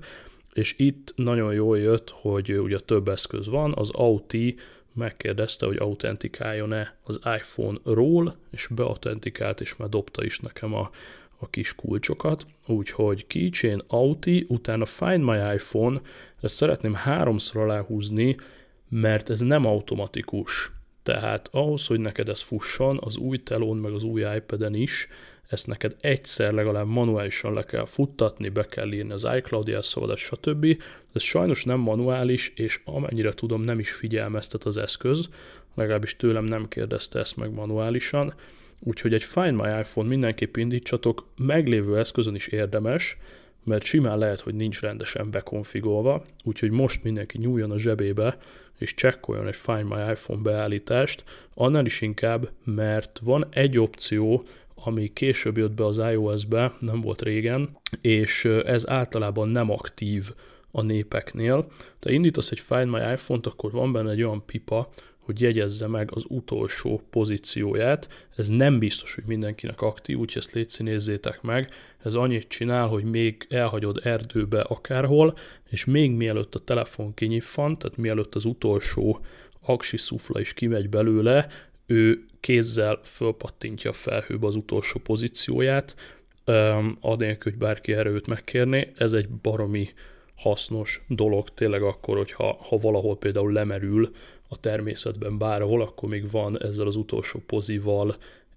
és itt nagyon jól jött, hogy ugye több eszköz van, az Auti megkérdezte, hogy autentikáljon-e az iPhone-ról, és beautentikált, és már dobta is nekem a, a kis kulcsokat, úgyhogy keychain Auti, utána Find My iPhone, ezt szeretném háromszor aláhúzni, mert ez nem automatikus. Tehát ahhoz, hogy neked ez fusson, az új telón meg az új iPad-en is, ezt neked egyszer legalább manuálisan le kell futtatni, be kell írni az iCloud jelszavadat, stb. Ez sajnos nem manuális, és amennyire tudom, nem is figyelmeztet az eszköz, legalábbis tőlem nem kérdezte ezt meg manuálisan, úgyhogy egy Find My iPhone mindenképp indítsatok, meglévő eszközön is érdemes, mert simán lehet, hogy nincs rendesen bekonfigolva, úgyhogy most mindenki nyúljon a zsebébe, és csekkoljon egy Find My iPhone beállítást, annál is inkább, mert van egy opció, ami később jött be az iOS-be, nem volt régen, és ez általában nem aktív a népeknél. Te indítasz egy Find My iPhone-t, akkor van benne egy olyan pipa, hogy jegyezze meg az utolsó pozícióját. Ez nem biztos, hogy mindenkinek aktív, úgyhogy ezt létszínézzétek meg. Ez annyit csinál, hogy még elhagyod erdőbe akárhol, és még mielőtt a telefon kinyiffant, tehát mielőtt az utolsó aksi szufla is kimegy belőle, ő kézzel fölpattintja a felhőbe az utolsó pozícióját, adélkül, hogy bárki erőt megkérné. Ez egy baromi hasznos dolog tényleg akkor, hogyha ha valahol például lemerül a természetben bárhol, akkor még van ezzel az utolsó pozival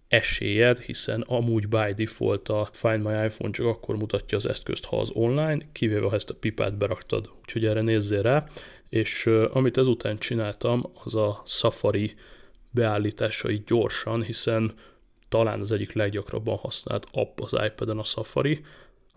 esélyed, hiszen amúgy by default a Find My iPhone csak akkor mutatja az eszközt, ha az online, kivéve ha ezt a pipát beraktad. Úgyhogy erre nézzél rá, és amit ezután csináltam, az a Safari beállításai gyorsan, hiszen talán az egyik leggyakrabban használt app az iPad-en a Safari,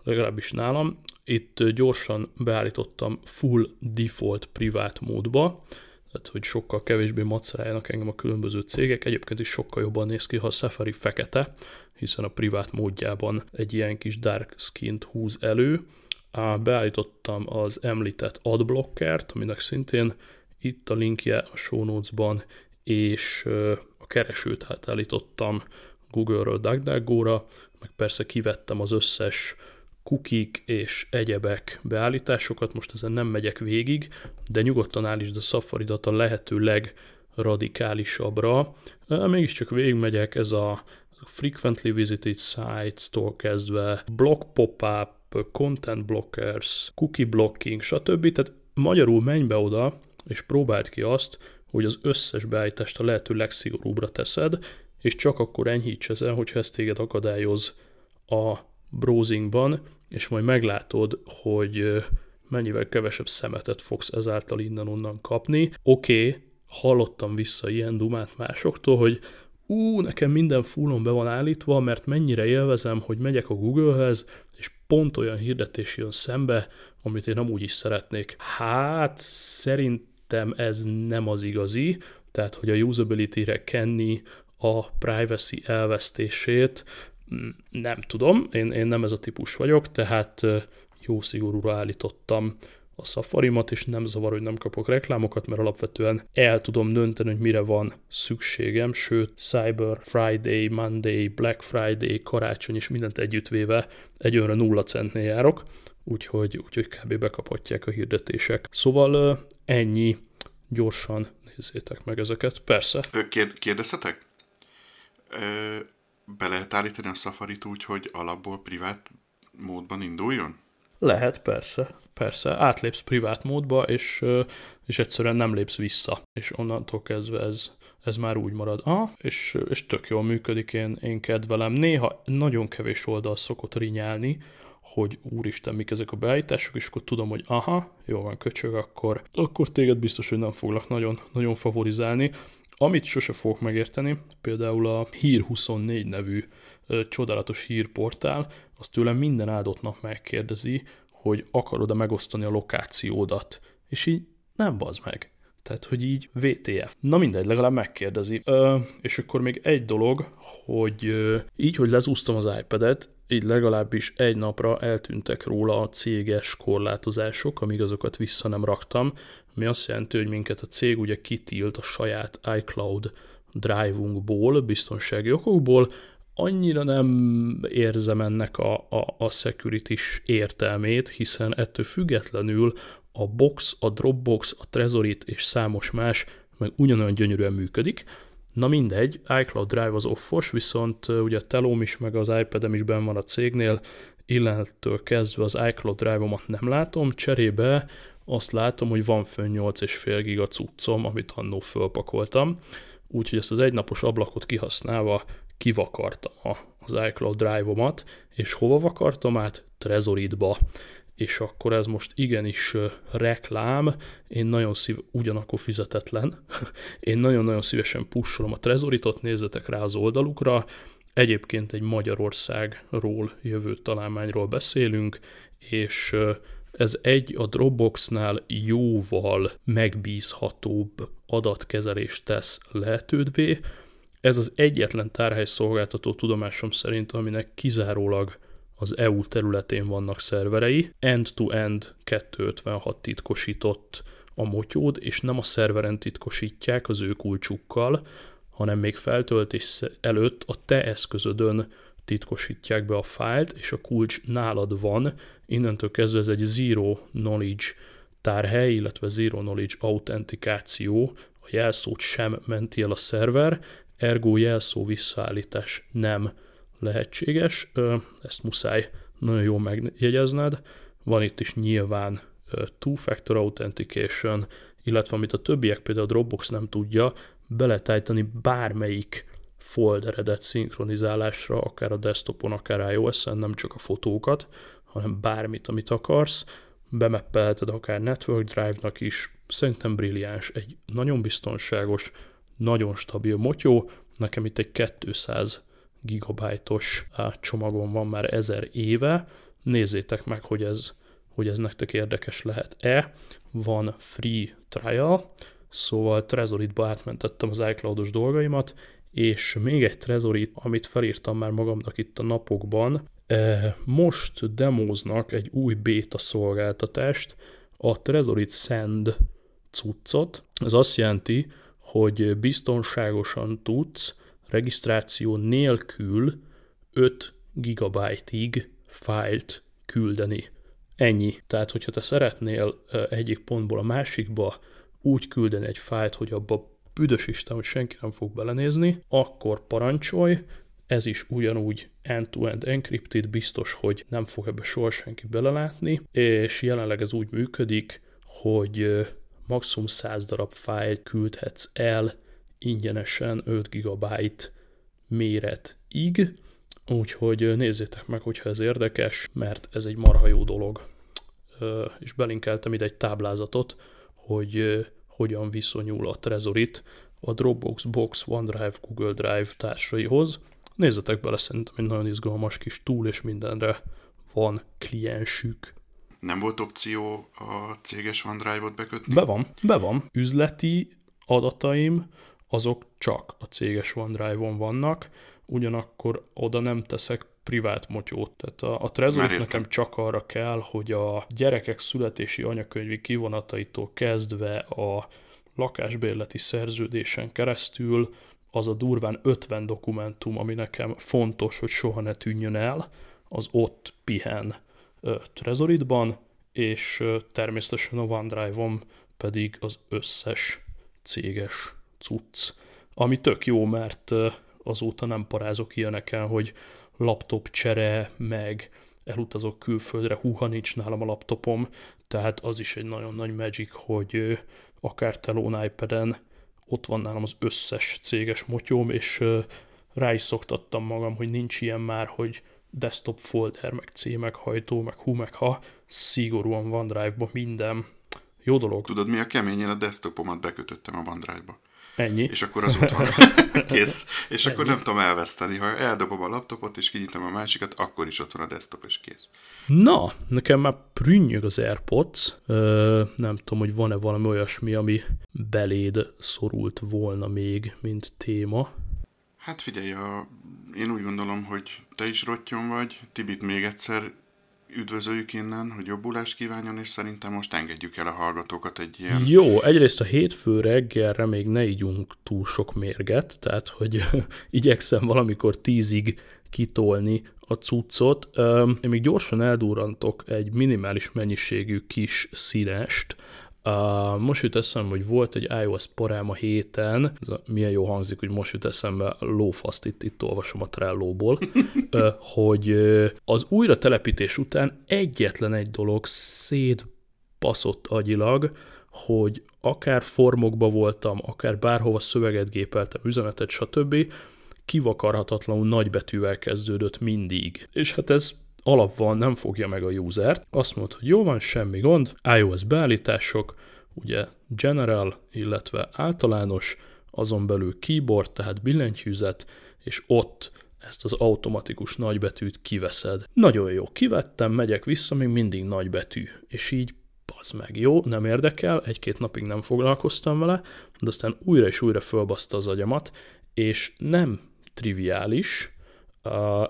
legalábbis nálam. Itt gyorsan beállítottam full default privát módba, tehát hogy sokkal kevésbé maceráljanak engem a különböző cégek. Egyébként is sokkal jobban néz ki, ha a Safari fekete, hiszen a privát módjában egy ilyen kis dark skint húz elő. Beállítottam az említett adblockert, aminek szintén itt a linkje a show notes-ban, és a keresőt hát állítottam Google-ről DuckDuckGo-ra, meg persze kivettem az összes kukik és egyebek beállításokat, most ezen nem megyek végig, de nyugodtan állítsd a safari a lehető legradikálisabbra. Mégiscsak végigmegyek, ez a frequently visited sites-tól kezdve, block pop-up, content blockers, cookie blocking, stb. Tehát magyarul menj be oda, és próbáld ki azt, hogy az összes beállítást a lehető legszigorúbbra teszed, és csak akkor enyhíts ezen, hogyha ezt téged akadályoz a browsingban, és majd meglátod, hogy mennyivel kevesebb szemetet fogsz ezáltal innen-onnan kapni. Oké, okay, hallottam vissza ilyen dumát másoktól, hogy ú, nekem minden fullon be van állítva, mert mennyire élvezem, hogy megyek a Googlehez, és pont olyan hirdetés jön szembe, amit én amúgy is szeretnék. Hát szerintem ez nem az igazi, tehát hogy a usability-re kenni a privacy elvesztését, nem tudom, én, én nem ez a típus vagyok, tehát jó szigorúra állítottam a Safari-mat, és nem zavar, hogy nem kapok reklámokat, mert alapvetően el tudom dönteni, hogy mire van szükségem, sőt, Cyber Friday, Monday, Black Friday, karácsony és mindent együttvéve egy önre nulla centnél járok, úgyhogy, úgyhogy kb. bekaphatják a hirdetések. Szóval ennyi, gyorsan nézzétek meg ezeket, persze. Kérdezhetek? be lehet állítani a safari úgy, hogy alapból privát módban induljon? Lehet, persze. Persze, átlépsz privát módba, és, és egyszerűen nem lépsz vissza. És onnantól kezdve ez, ez már úgy marad. Ah, és, és tök jól működik, én, én kedvelem. Néha nagyon kevés oldal szokott rinyálni, hogy úristen, mik ezek a beállítások, és akkor tudom, hogy aha, jó van, köcsög, akkor, akkor téged biztos, hogy nem foglak nagyon, nagyon favorizálni. Amit sose fogok megérteni, például a Hír24 nevű ö, csodálatos hírportál, az tőlem minden áldott nap megkérdezi, hogy akarod-e megosztani a lokációdat. És így nem bazd meg. Tehát, hogy így VTF. Na mindegy, legalább megkérdezi. Ö, és akkor még egy dolog, hogy ö, így, hogy lezúztam az iPad-et, így legalábbis egy napra eltűntek róla a céges korlátozások, amíg azokat vissza nem raktam, ami azt jelenti, hogy minket a cég ugye kitilt a saját iCloud drive-unkból, biztonsági okokból, annyira nem érzem ennek a, a, a security értelmét, hiszen ettől függetlenül a Box, a Dropbox, a Trezorit és számos más meg ugyanolyan gyönyörűen működik. Na mindegy, iCloud Drive az offos, viszont ugye a telóm is, meg az iPad-em is benn van a cégnél, illentől kezdve az iCloud Drive-omat nem látom, cserébe azt látom, hogy van fönn 8,5 giga cuccom, amit annó fölpakoltam, úgyhogy ezt az egynapos ablakot kihasználva kivakartam az iCloud Drive-omat, és hova vakartam át? Trezoritba és akkor ez most igenis reklám, én nagyon szív, ugyanakkor fizetetlen, (laughs) én nagyon-nagyon szívesen pusolom a Trezoritot, nézzetek rá az oldalukra, egyébként egy Magyarországról jövő találmányról beszélünk, és ez egy a Dropboxnál jóval megbízhatóbb adatkezelést tesz lehetődvé. Ez az egyetlen tárhely szolgáltató tudomásom szerint, aminek kizárólag az EU területén vannak szerverei, end-to-end 256 titkosított a motyód, és nem a szerveren titkosítják az ő kulcsukkal, hanem még feltöltés előtt a te eszközödön titkosítják be a fájlt, és a kulcs nálad van, innentől kezdve ez egy zero knowledge tárhely, illetve zero knowledge autentikáció, a jelszót sem menti el a szerver, ergo jelszó visszaállítás nem lehetséges, ezt muszáj nagyon jól megjegyezned. Van itt is nyilván two-factor authentication, illetve amit a többiek, például a Dropbox nem tudja, beletájtani bármelyik folderedet szinkronizálásra, akár a desktopon, akár iOS-en, nem csak a fotókat, hanem bármit, amit akarsz. Bemeppelheted akár Network Drive-nak is, szerintem brilliáns, egy nagyon biztonságos, nagyon stabil motyó, nekem itt egy 200 gigabájtos csomagom van már ezer éve. Nézzétek meg, hogy ez, hogy ez nektek érdekes lehet-e. Van free trial, szóval Trezoritba átmentettem az iCloud-os dolgaimat, és még egy Trezorit, amit felírtam már magamnak itt a napokban, most demóznak egy új beta szolgáltatást, a Trezorit Send cuccot. Ez azt jelenti, hogy biztonságosan tudsz regisztráció nélkül 5 GB-ig fájlt küldeni. Ennyi. Tehát, hogyha te szeretnél egyik pontból a másikba úgy küldeni egy fájlt, hogy abba büdös Isten, hogy senki nem fog belenézni, akkor parancsolj, ez is ugyanúgy end-to-end encrypted, biztos, hogy nem fog ebbe soha senki belelátni, és jelenleg ez úgy működik, hogy maximum 100 darab fájlt küldhetsz el ingyenesen 5 GB méretig, úgyhogy nézzétek meg, hogyha ez érdekes, mert ez egy marha jó dolog. És belinkeltem ide egy táblázatot, hogy hogyan viszonyul a Trezorit a Dropbox, Box, OneDrive, Google Drive társaihoz. Nézzetek bele, szerintem egy nagyon izgalmas kis túl, és mindenre van kliensük. Nem volt opció a céges OneDrive-ot bekötni? Be van, be van. Üzleti adataim azok csak a céges OneDrive-on vannak, ugyanakkor oda nem teszek privát motyót. Tehát a, a Trezor nekem csak arra kell, hogy a gyerekek születési anyakönyvi kivonataitól kezdve a lakásbérleti szerződésen keresztül az a durván 50 dokumentum, ami nekem fontos, hogy soha ne tűnjön el, az ott pihen Trezoritban, és természetesen a OneDrive-om pedig az összes céges cucc, ami tök jó, mert azóta nem parázok ilyeneken, hogy laptop csere, meg elutazok külföldre, húha nincs nálam a laptopom, tehát az is egy nagyon nagy magic, hogy akár telón iPad-en ott van nálam az összes céges motyóm, és rá is szoktattam magam, hogy nincs ilyen már, hogy desktop folder, meg C, meg hajtó, meg hú, meg ha, szigorúan OneDrive-ba minden. Jó dolog. Tudod, mi a kemény? Én a desktopomat bekötöttem a OneDrive-ba. Ennyi. És akkor az ott van. (laughs) Kész. És Ennyi. akkor nem tudom elveszteni. Ha eldobom a laptopot és kinyitom a másikat, akkor is ott van a desktop, és kész. Na, nekem már prünnyög az AirPods. Ö, nem tudom, hogy van-e valami olyasmi, ami beléd szorult volna még, mint téma. Hát figyelj, a, én úgy gondolom, hogy te is rottyon vagy, Tibit még egyszer üdvözöljük innen, hogy jobbulást kívánjon, és szerintem most engedjük el a hallgatókat egy ilyen... Jó, egyrészt a hétfő reggelre még ne ígyunk túl sok mérget, tehát hogy (laughs) igyekszem valamikor tízig kitolni a cuccot. Én még gyorsan eldurrantok egy minimális mennyiségű kis színest, Uh, most jut eszembe, hogy volt egy iOS parám a héten, ez a, milyen jó hangzik, hogy most jut eszembe, lófaszt itt, itt olvasom a Trello-ból, (laughs) uh, hogy uh, az újra telepítés után egyetlen egy dolog szét baszott agyilag, hogy akár formokba voltam, akár bárhova szöveget gépeltem, üzenetet, stb. kivakarhatatlanul nagybetűvel kezdődött mindig. És hát ez alap van, nem fogja meg a usert. Azt mondta, hogy jó van, semmi gond, iOS beállítások, ugye general, illetve általános, azon belül keyboard, tehát billentyűzet, és ott ezt az automatikus nagybetűt kiveszed. Nagyon jó, kivettem, megyek vissza, még mindig nagybetű, és így az meg jó, nem érdekel, egy-két napig nem foglalkoztam vele, de aztán újra és újra fölbaszta az agyamat, és nem triviális,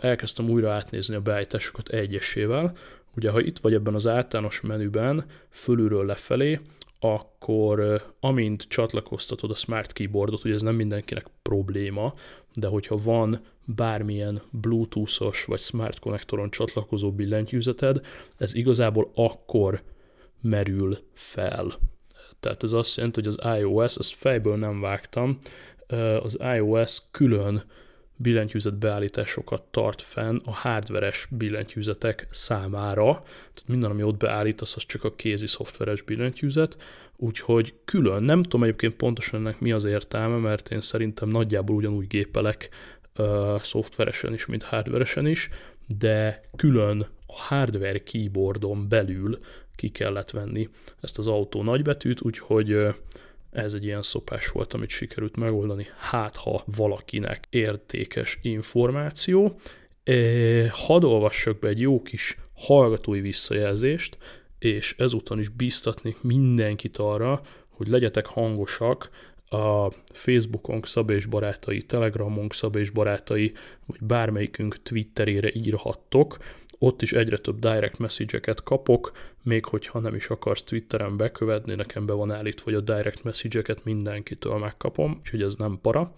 elkezdtem újra átnézni a beállításokat egyesével, ugye ha itt vagy ebben az általános menüben, fölülről lefelé, akkor amint csatlakoztatod a Smart Keyboardot, ugye ez nem mindenkinek probléma, de hogyha van bármilyen Bluetooth-os vagy Smart konnektoron csatlakozó billentyűzeted, ez igazából akkor merül fel. Tehát ez azt jelenti, hogy az iOS, ezt fejből nem vágtam, az iOS külön billentyűzet beállításokat tart fenn a hardveres billentyűzetek számára. Tehát minden, ami ott beállítasz, az csak a kézi szoftveres billentyűzet, úgyhogy külön, nem tudom egyébként pontosan ennek mi az értelme, mert én szerintem nagyjából ugyanúgy gépelek uh, szoftveresen is, mint hardveresen is, de külön a hardware keyboardon belül ki kellett venni ezt az autó nagybetűt, úgyhogy ez egy ilyen szopás volt, amit sikerült megoldani, hát ha valakinek értékes információ. Hadd olvassak be egy jó kis hallgatói visszajelzést, és ezúton is biztatni mindenkit arra, hogy legyetek hangosak, a Facebookon Szabé és barátai, Telegramon Szabé és barátai, vagy bármelyikünk Twitterére írhattok, ott is egyre több direct message-eket kapok, még hogyha nem is akarsz Twitteren bekövetni, nekem be van állítva, hogy a direct message-eket mindenkitől megkapom, úgyhogy ez nem para.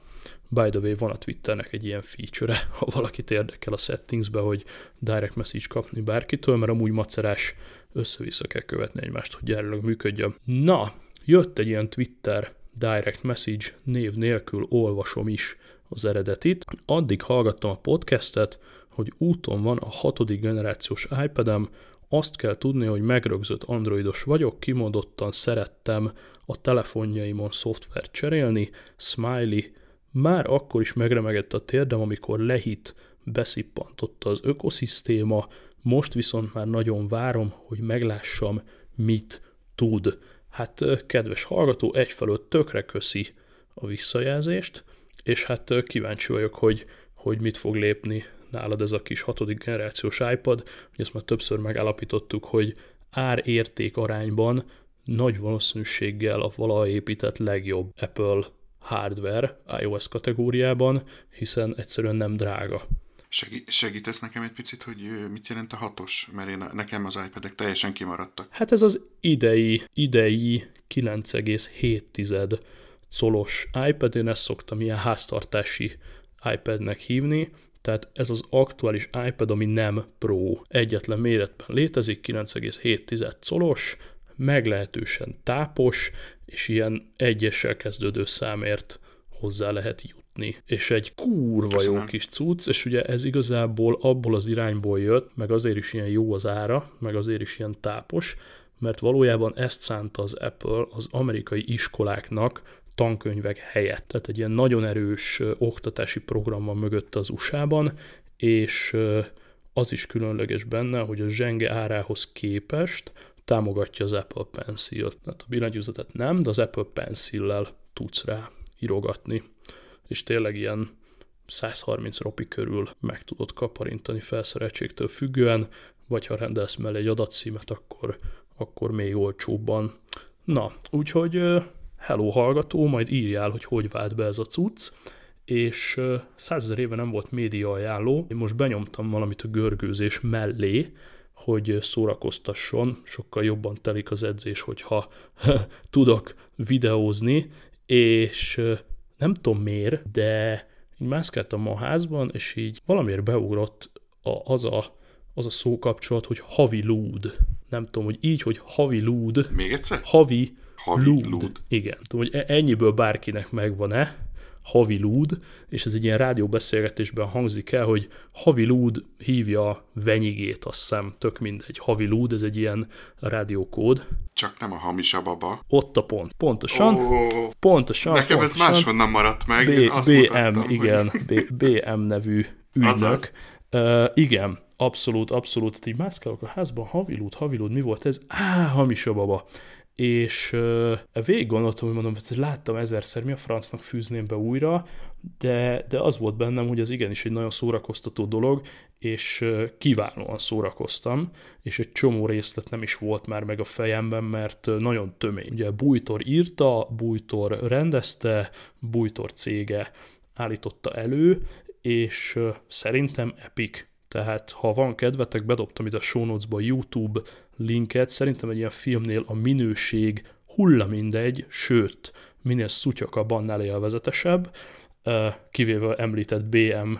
By the way, van a Twitternek egy ilyen feature (laughs) ha valakit érdekel a settingsbe, hogy direct message kapni bárkitől, mert amúgy macerás össze-vissza kell követni egymást, hogy gyárilag működjön. Na, jött egy ilyen Twitter direct message név nélkül olvasom is az eredetit. Addig hallgattam a podcastet, hogy úton van a hatodik generációs iPad-em, azt kell tudni, hogy megrögzött androidos vagyok, kimondottan szerettem a telefonjaimon szoftvert cserélni, smiley, már akkor is megremegett a térdem, amikor lehit beszippantotta az ökoszisztéma, most viszont már nagyon várom, hogy meglássam, mit tud. Hát kedves hallgató, egyfelől tökre köszi a visszajelzést, és hát kíváncsi vagyok, hogy, hogy mit fog lépni nálad ez a kis hatodik generációs iPad, hogy ezt már többször megállapítottuk, hogy ár-érték arányban nagy valószínűséggel a valaha épített legjobb Apple hardware iOS kategóriában, hiszen egyszerűen nem drága. Segítesz nekem egy picit, hogy mit jelent a hatos? Mert én, nekem az iPad-ek teljesen kimaradtak. Hát ez az idei, idei 9,7 colos iPad, én ezt szoktam ilyen háztartási iPad-nek hívni, tehát ez az aktuális iPad, ami nem Pro, egyetlen méretben létezik, 9,7 colos, meglehetősen tápos, és ilyen egyessel kezdődő számért hozzá lehet jutni. És egy kurva Köszönöm. jó kis cucc, és ugye ez igazából abból az irányból jött, meg azért is ilyen jó az ára, meg azért is ilyen tápos, mert valójában ezt szánta az Apple az amerikai iskoláknak tankönyvek helyett. Tehát egy ilyen nagyon erős oktatási program van mögött az USA-ban, és az is különleges benne, hogy a zsenge árához képest támogatja az Apple Pencil-t. Tehát a billentyűzetet nem, de az Apple Pencil-lel tudsz rá írogatni. És tényleg ilyen 130 ropi körül meg tudod kaparintani felszereltségtől függően, vagy ha rendelsz mellé egy adatcímet, akkor, akkor még olcsóbban. Na, úgyhogy hello hallgató, majd írjál, hogy hogy vált be ez a cucc, és százezer éve nem volt média ajánló, én most benyomtam valamit a görgőzés mellé, hogy szórakoztasson, sokkal jobban telik az edzés, hogyha (laughs) tudok videózni, és nem tudom miért, de így mászkáltam a házban, és így valamiért beugrott a, az, a, az a szókapcsolat, hogy havi lúd. Nem tudom, hogy így, hogy havi lúd. Még egyszer? Havi Havi lúd. lúd. Igen. Tudom, hogy e- ennyiből bárkinek megvan-e, Havi Lúd, és ez egy ilyen rádióbeszélgetésben hangzik el, hogy Havi Lúd hívja Venyigét, azt hiszem, tök mindegy. Havi Lúd, ez egy ilyen rádiókód. Csak nem a hamis a baba. Ott a pont. Pontosan. Ó, Pontosan. nekem ez pontosan. máshonnan maradt meg. B, Én azt BM, mutattam, igen, Hogy... B, BM nevű ügynök. Uh, igen, abszolút, abszolút. Így mászkálok a házban, havilút, havilút, mi volt ez? Á, hamis a baba. És uh, végig gondoltam, hogy mondom, ezt láttam ezerszer, mi a francnak fűzném be újra, de, de az volt bennem, hogy ez igenis egy nagyon szórakoztató dolog, és uh, kiválóan szórakoztam, és egy csomó részlet nem is volt már meg a fejemben, mert nagyon tömény. Ugye Bújtor írta, Bújtor rendezte, Bújtor cége állította elő, és uh, szerintem epic. Tehát, ha van kedvetek, bedobtam ide a show notes-ba a YouTube linket, szerintem egy ilyen filmnél a minőség hulla mindegy, sőt, minél szutyakabb, annál élvezetesebb, uh, kivéve említett BM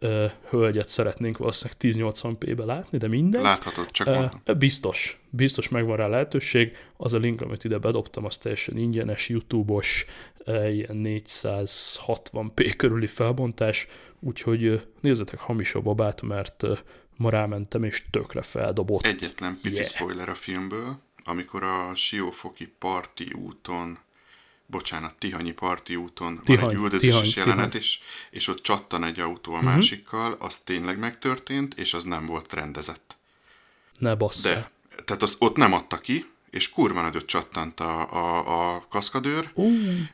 uh, hölgyet szeretnénk valószínűleg 1080p-be látni, de mindegy. Láthatod, csak mondom. Biztos, biztos megvan rá lehetőség. Az a link, amit ide bedobtam, az teljesen ingyenes, YouTube-os, ilyen 460p körüli felbontás, úgyhogy nézzetek hamis a babát, mert uh, ma rámentem, és tökre feldobott. Egyetlen pici Yeah. spoiler a filmből, amikor a Siófoki parti úton, bocsánat, Tihanyi parti úton van Tihany, egy üldözéses Tihany, jelenet, Tihany. és, és ott csattan egy autó a másikkal, az tényleg megtörtént, és az nem volt rendezett. Ne basszál. De, tehát az ott nem adta ki, és kurva nagyot csattant a, a, a kaszkadőr, Ú,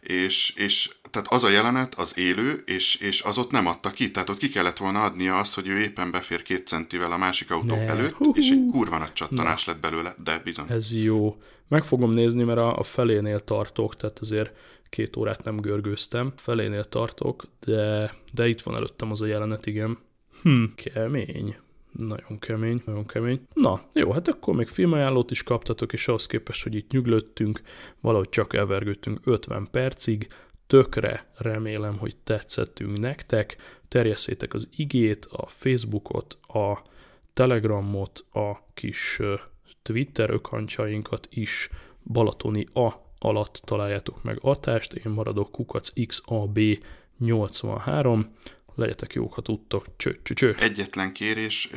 és, és tehát az a jelenet az élő, és, és az ott nem adta ki, tehát ott ki kellett volna adnia azt, hogy ő éppen befér két centivel a másik autó Ne. előtt, Hú-hú. és egy kurva nagy csattanás lett belőle, de bizony. ez jó. Meg fogom nézni, mert a, a felénél tartok, tehát azért két órát nem görgőztem. Felénél tartok, de, de itt van előttem az a jelenet, igen. Hm, kemény. Nagyon kemény, nagyon kemény. Na, jó, hát akkor még filmajánlót is kaptatok, és ahhoz képest, hogy itt nyuglöttünk, valahogy csak elvergődtünk 50 percig, tökre remélem, hogy tetszettünk nektek, terjesszétek az igét, a Facebookot, a Telegramot, a kis Twitter ökancsainkat is, Balatoni A alatt találjátok meg atást, én maradok kukac XAB 83, legyetek jók, ha tudtok, cső, cső, cső. Egyetlen kérés,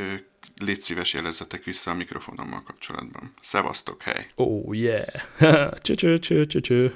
légy szíves jelezzetek vissza a mikrofonommal kapcsolatban. Szevasztok, hely! Oh yeah! (laughs) cső, cső, cső, cső, cső.